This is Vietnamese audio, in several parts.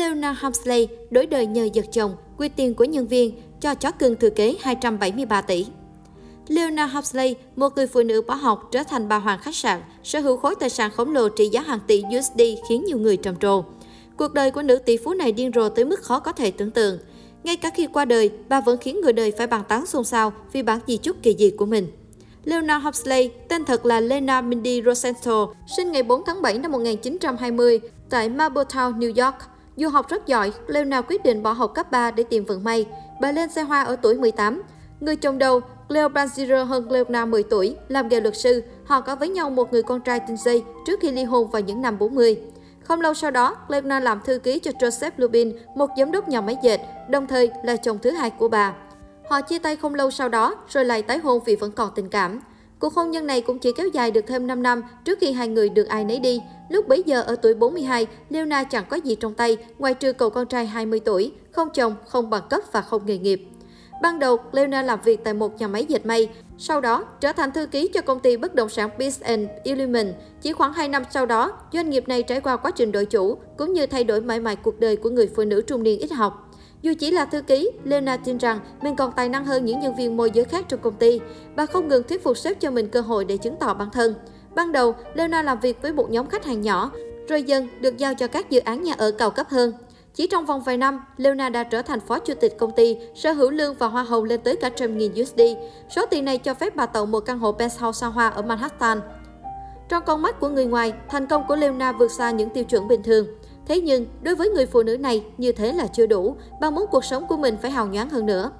Leona Hamsley đổi đời nhờ giật chồng, quy tiền của nhân viên, cho chó cưng thừa kế 273 tỷ. Leona Hamsley, một người phụ nữ bỏ học trở thành bà hoàng khách sạn, sở hữu khối tài sản khổng lồ trị giá hàng tỷ USD khiến nhiều người trầm trồ. Cuộc đời của nữ tỷ phú này điên rồ tới mức khó có thể tưởng tượng. Ngay cả khi qua đời, bà vẫn khiến người đời phải bàn tán xôn xao vì bản di chúc kỳ dị của mình. Leona Huxley, tên thật là Lena Mindy Rosenthal, sinh ngày 4 tháng 7 năm 1920 tại Marbletown, New York. Dù học rất giỏi, Leona quyết định bỏ học cấp 3 để tìm vận may. Bà lên xe hoa ở tuổi 18. Người chồng đầu, Leo Branzier hơn Leona 10 tuổi, làm nghề luật sư. Họ có với nhau một người con trai tinh dây trước khi ly hôn vào những năm 40. Không lâu sau đó, Leona làm thư ký cho Joseph Lubin, một giám đốc nhà máy dệt, đồng thời là chồng thứ hai của bà. Họ chia tay không lâu sau đó, rồi lại tái hôn vì vẫn còn tình cảm. Cuộc hôn nhân này cũng chỉ kéo dài được thêm 5 năm trước khi hai người được ai nấy đi. Lúc bấy giờ ở tuổi 42, Leona chẳng có gì trong tay ngoài trừ cậu con trai 20 tuổi, không chồng, không bằng cấp và không nghề nghiệp. Ban đầu, Leona làm việc tại một nhà máy dệt may, sau đó trở thành thư ký cho công ty bất động sản Peace and Illumin. Chỉ khoảng 2 năm sau đó, doanh nghiệp này trải qua quá trình đổi chủ, cũng như thay đổi mãi mãi cuộc đời của người phụ nữ trung niên ít học. Dù chỉ là thư ký, Lena tin rằng mình còn tài năng hơn những nhân viên môi giới khác trong công ty. Bà không ngừng thuyết phục sếp cho mình cơ hội để chứng tỏ bản thân. Ban đầu, Lena làm việc với một nhóm khách hàng nhỏ, rồi dần được giao cho các dự án nhà ở cao cấp hơn. Chỉ trong vòng vài năm, Leona đã trở thành phó chủ tịch công ty, sở hữu lương và hoa hồng lên tới cả trăm nghìn USD. Số tiền này cho phép bà tậu một căn hộ penthouse xa hoa ở Manhattan. Trong con mắt của người ngoài, thành công của Leona vượt xa những tiêu chuẩn bình thường. Thế nhưng, đối với người phụ nữ này, như thế là chưa đủ. Bà muốn cuộc sống của mình phải hào nhoáng hơn nữa.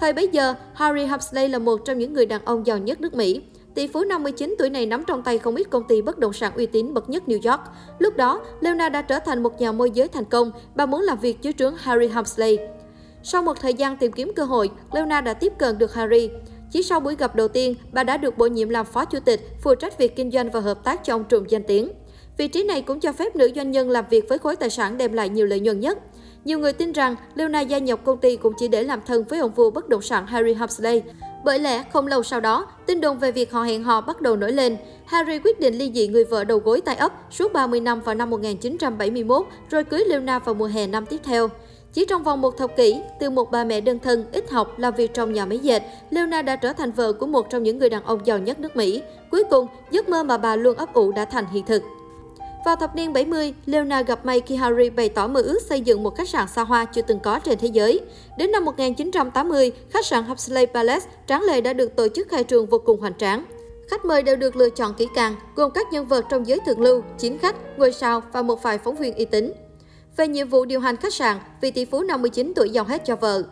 Thời bấy giờ, Harry Huxley là một trong những người đàn ông giàu nhất nước Mỹ. Tỷ phú 59 tuổi này nắm trong tay không ít công ty bất động sản uy tín bậc nhất New York. Lúc đó, Leona đã trở thành một nhà môi giới thành công. Bà muốn làm việc dưới trướng Harry Huxley. Sau một thời gian tìm kiếm cơ hội, Leona đã tiếp cận được Harry. Chỉ sau buổi gặp đầu tiên, bà đã được bổ nhiệm làm phó chủ tịch, phụ trách việc kinh doanh và hợp tác cho ông trùm danh tiếng. Vị trí này cũng cho phép nữ doanh nhân làm việc với khối tài sản đem lại nhiều lợi nhuận nhất. Nhiều người tin rằng Leona gia nhập công ty cũng chỉ để làm thân với ông vua bất động sản Harry Huxley. Bởi lẽ, không lâu sau đó, tin đồn về việc họ hẹn hò bắt đầu nổi lên. Harry quyết định ly dị người vợ đầu gối tay ấp suốt 30 năm vào năm 1971, rồi cưới Leona vào mùa hè năm tiếp theo. Chỉ trong vòng một thập kỷ, từ một bà mẹ đơn thân, ít học, làm việc trong nhà máy dệt, Leona đã trở thành vợ của một trong những người đàn ông giàu nhất nước Mỹ. Cuối cùng, giấc mơ mà bà luôn ấp ủ đã thành hiện thực. Vào thập niên 70, Leona gặp may khi Harry bày tỏ mơ ước xây dựng một khách sạn xa hoa chưa từng có trên thế giới. Đến năm 1980, khách sạn Huxley Palace tráng lệ đã được tổ chức khai trương vô cùng hoành tráng. Khách mời đều được lựa chọn kỹ càng, gồm các nhân vật trong giới thượng lưu, chính khách, ngôi sao và một vài phóng viên uy tín. Về nhiệm vụ điều hành khách sạn, vị tỷ phú 59 tuổi giao hết cho vợ.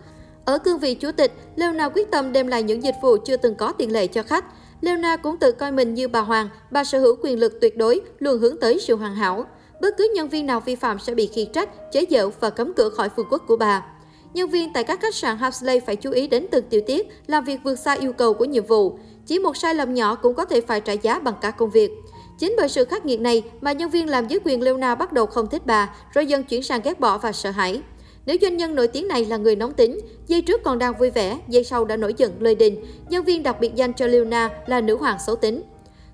Ở cương vị chủ tịch, Leona quyết tâm đem lại những dịch vụ chưa từng có tiền lệ cho khách. Leona cũng tự coi mình như bà hoàng, bà sở hữu quyền lực tuyệt đối, luôn hướng tới sự hoàn hảo. Bất cứ nhân viên nào vi phạm sẽ bị khiển trách, chế giễu và cấm cửa khỏi vương quốc của bà. Nhân viên tại các khách sạn Hapsley phải chú ý đến từng tiểu tiết, làm việc vượt xa yêu cầu của nhiệm vụ. Chỉ một sai lầm nhỏ cũng có thể phải trả giá bằng cả công việc. Chính bởi sự khắc nghiệt này mà nhân viên làm dưới quyền Leona bắt đầu không thích bà, rồi dần chuyển sang ghét bỏ và sợ hãi. Nếu doanh nhân nổi tiếng này là người nóng tính, giây trước còn đang vui vẻ, giây sau đã nổi giận lời đình, nhân viên đặc biệt danh cho Leona là nữ hoàng xấu tính.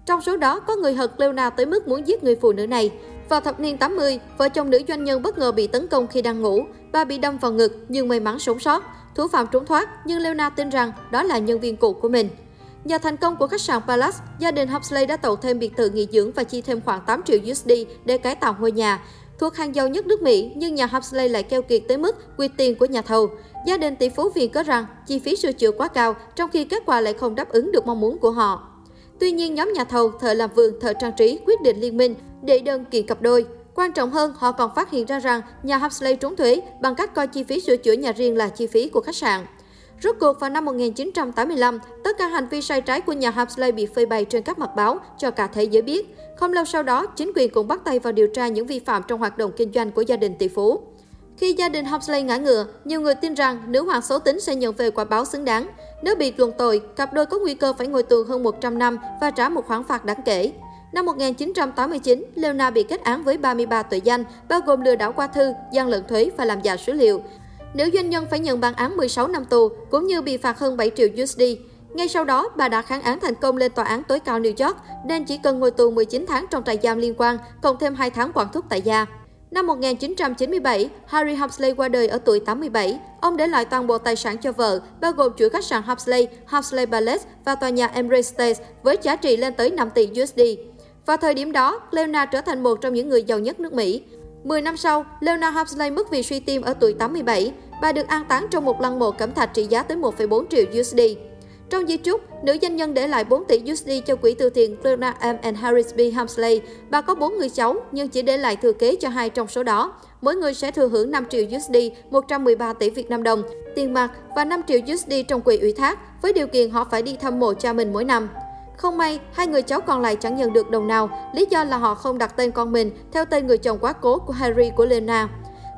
Trong số đó, có người hận Leona tới mức muốn giết người phụ nữ này. Vào thập niên 80, vợ chồng nữ doanh nhân bất ngờ bị tấn công khi đang ngủ. Bà bị đâm vào ngực nhưng may mắn sống sót. Thủ phạm trốn thoát nhưng Leona tin rằng đó là nhân viên cũ của mình. Nhờ thành công của khách sạn Palace, gia đình Huxley đã tậu thêm biệt thự nghỉ dưỡng và chi thêm khoảng 8 triệu USD để cải tạo ngôi nhà. Thuộc hàng giàu nhất nước Mỹ, nhưng nhà Huxley lại keo kiệt tới mức quy tiền của nhà thầu. Gia đình tỷ phú Việt có rằng chi phí sửa chữa quá cao, trong khi kết quả lại không đáp ứng được mong muốn của họ. Tuy nhiên, nhóm nhà thầu, thợ làm vườn, thợ trang trí quyết định liên minh để đơn kiện cặp đôi. Quan trọng hơn, họ còn phát hiện ra rằng nhà Huxley trốn thuế bằng cách coi chi phí sửa chữa nhà riêng là chi phí của khách sạn. Rốt cuộc vào năm 1985, tất cả hành vi sai trái của nhà Huxley bị phơi bày trên các mặt báo cho cả thế giới biết. Không lâu sau đó, chính quyền cũng bắt tay vào điều tra những vi phạm trong hoạt động kinh doanh của gia đình tỷ phú. Khi gia đình Huxley ngã ngựa, nhiều người tin rằng nữ hoàng xấu tính sẽ nhận về quả báo xứng đáng. Nếu bị luận tội, cặp đôi có nguy cơ phải ngồi tù hơn 100 năm và trả một khoản phạt đáng kể. Năm 1989, Leona bị kết án với 33 tội danh, bao gồm lừa đảo qua thư, gian lận thuế và làm giả số liệu. Nữ doanh nhân phải nhận bản án 16 năm tù, cũng như bị phạt hơn 7 triệu USD. Ngay sau đó, bà đã kháng án thành công lên tòa án tối cao New York, nên chỉ cần ngồi tù 19 tháng trong trại giam liên quan, cộng thêm 2 tháng quản thúc tại gia. Năm 1997, Harry Huxley qua đời ở tuổi 87. Ông để lại toàn bộ tài sản cho vợ, bao gồm chuỗi khách sạn Huxley, Huxley Palace và tòa nhà Emirates State với giá trị lên tới 5 tỷ USD. Vào thời điểm đó, Leona trở thành một trong những người giàu nhất nước Mỹ. 10 năm sau, Leonard Hopsley mất vì suy tim ở tuổi 87. Bà được an táng trong một lăng mộ cẩm thạch trị giá tới 1,4 triệu USD. Trong di chúc, nữ doanh nhân để lại 4 tỷ USD cho quỹ từ thiện Clona M. and Harris B. Hamsley. Bà có 4 người cháu, nhưng chỉ để lại thừa kế cho hai trong số đó. Mỗi người sẽ thừa hưởng 5 triệu USD, 113 tỷ Việt Nam đồng, tiền mặt và 5 triệu USD trong quỹ ủy thác, với điều kiện họ phải đi thăm mộ cha mình mỗi năm. Không may, hai người cháu còn lại chẳng nhận được đồng nào, lý do là họ không đặt tên con mình theo tên người chồng quá cố của Harry của Lena.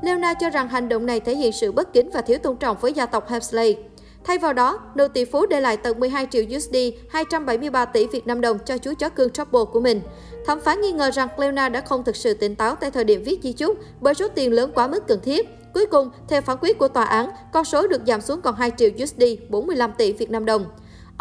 Lena cho rằng hành động này thể hiện sự bất kính và thiếu tôn trọng với gia tộc Hamsley. Thay vào đó, nữ tỷ phú để lại tận 12 triệu USD, 273 tỷ Việt Nam đồng cho chú chó cưng Trouble của mình. Thẩm phán nghi ngờ rằng Leona đã không thực sự tỉnh táo tại thời điểm viết di chúc bởi số tiền lớn quá mức cần thiết. Cuối cùng, theo phán quyết của tòa án, con số được giảm xuống còn 2 triệu USD, 45 tỷ Việt Nam đồng.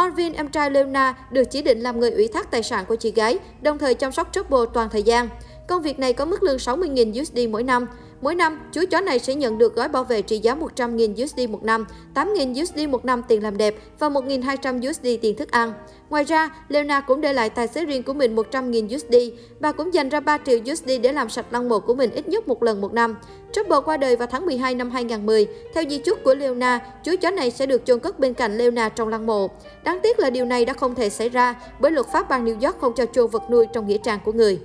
Onvin, em trai Leona, được chỉ định làm người ủy thác tài sản của chị gái, đồng thời chăm sóc Trouble toàn thời gian. Công việc này có mức lương 60.000 USD mỗi năm. Mỗi năm, chú chó này sẽ nhận được gói bảo vệ trị giá 100.000 USD một năm, 8.000 USD một năm tiền làm đẹp và 1.200 USD tiền thức ăn. Ngoài ra, Leona cũng để lại tài xế riêng của mình 100.000 USD. Bà cũng dành ra 3 triệu USD để làm sạch lăng mộ của mình ít nhất một lần một năm. Trouble qua đời vào tháng 12 năm 2010. Theo di chúc của Leona, chú chó này sẽ được chôn cất bên cạnh Leona trong lăng mộ. Đáng tiếc là điều này đã không thể xảy ra bởi luật pháp bang New York không cho chôn vật nuôi trong nghĩa trang của người.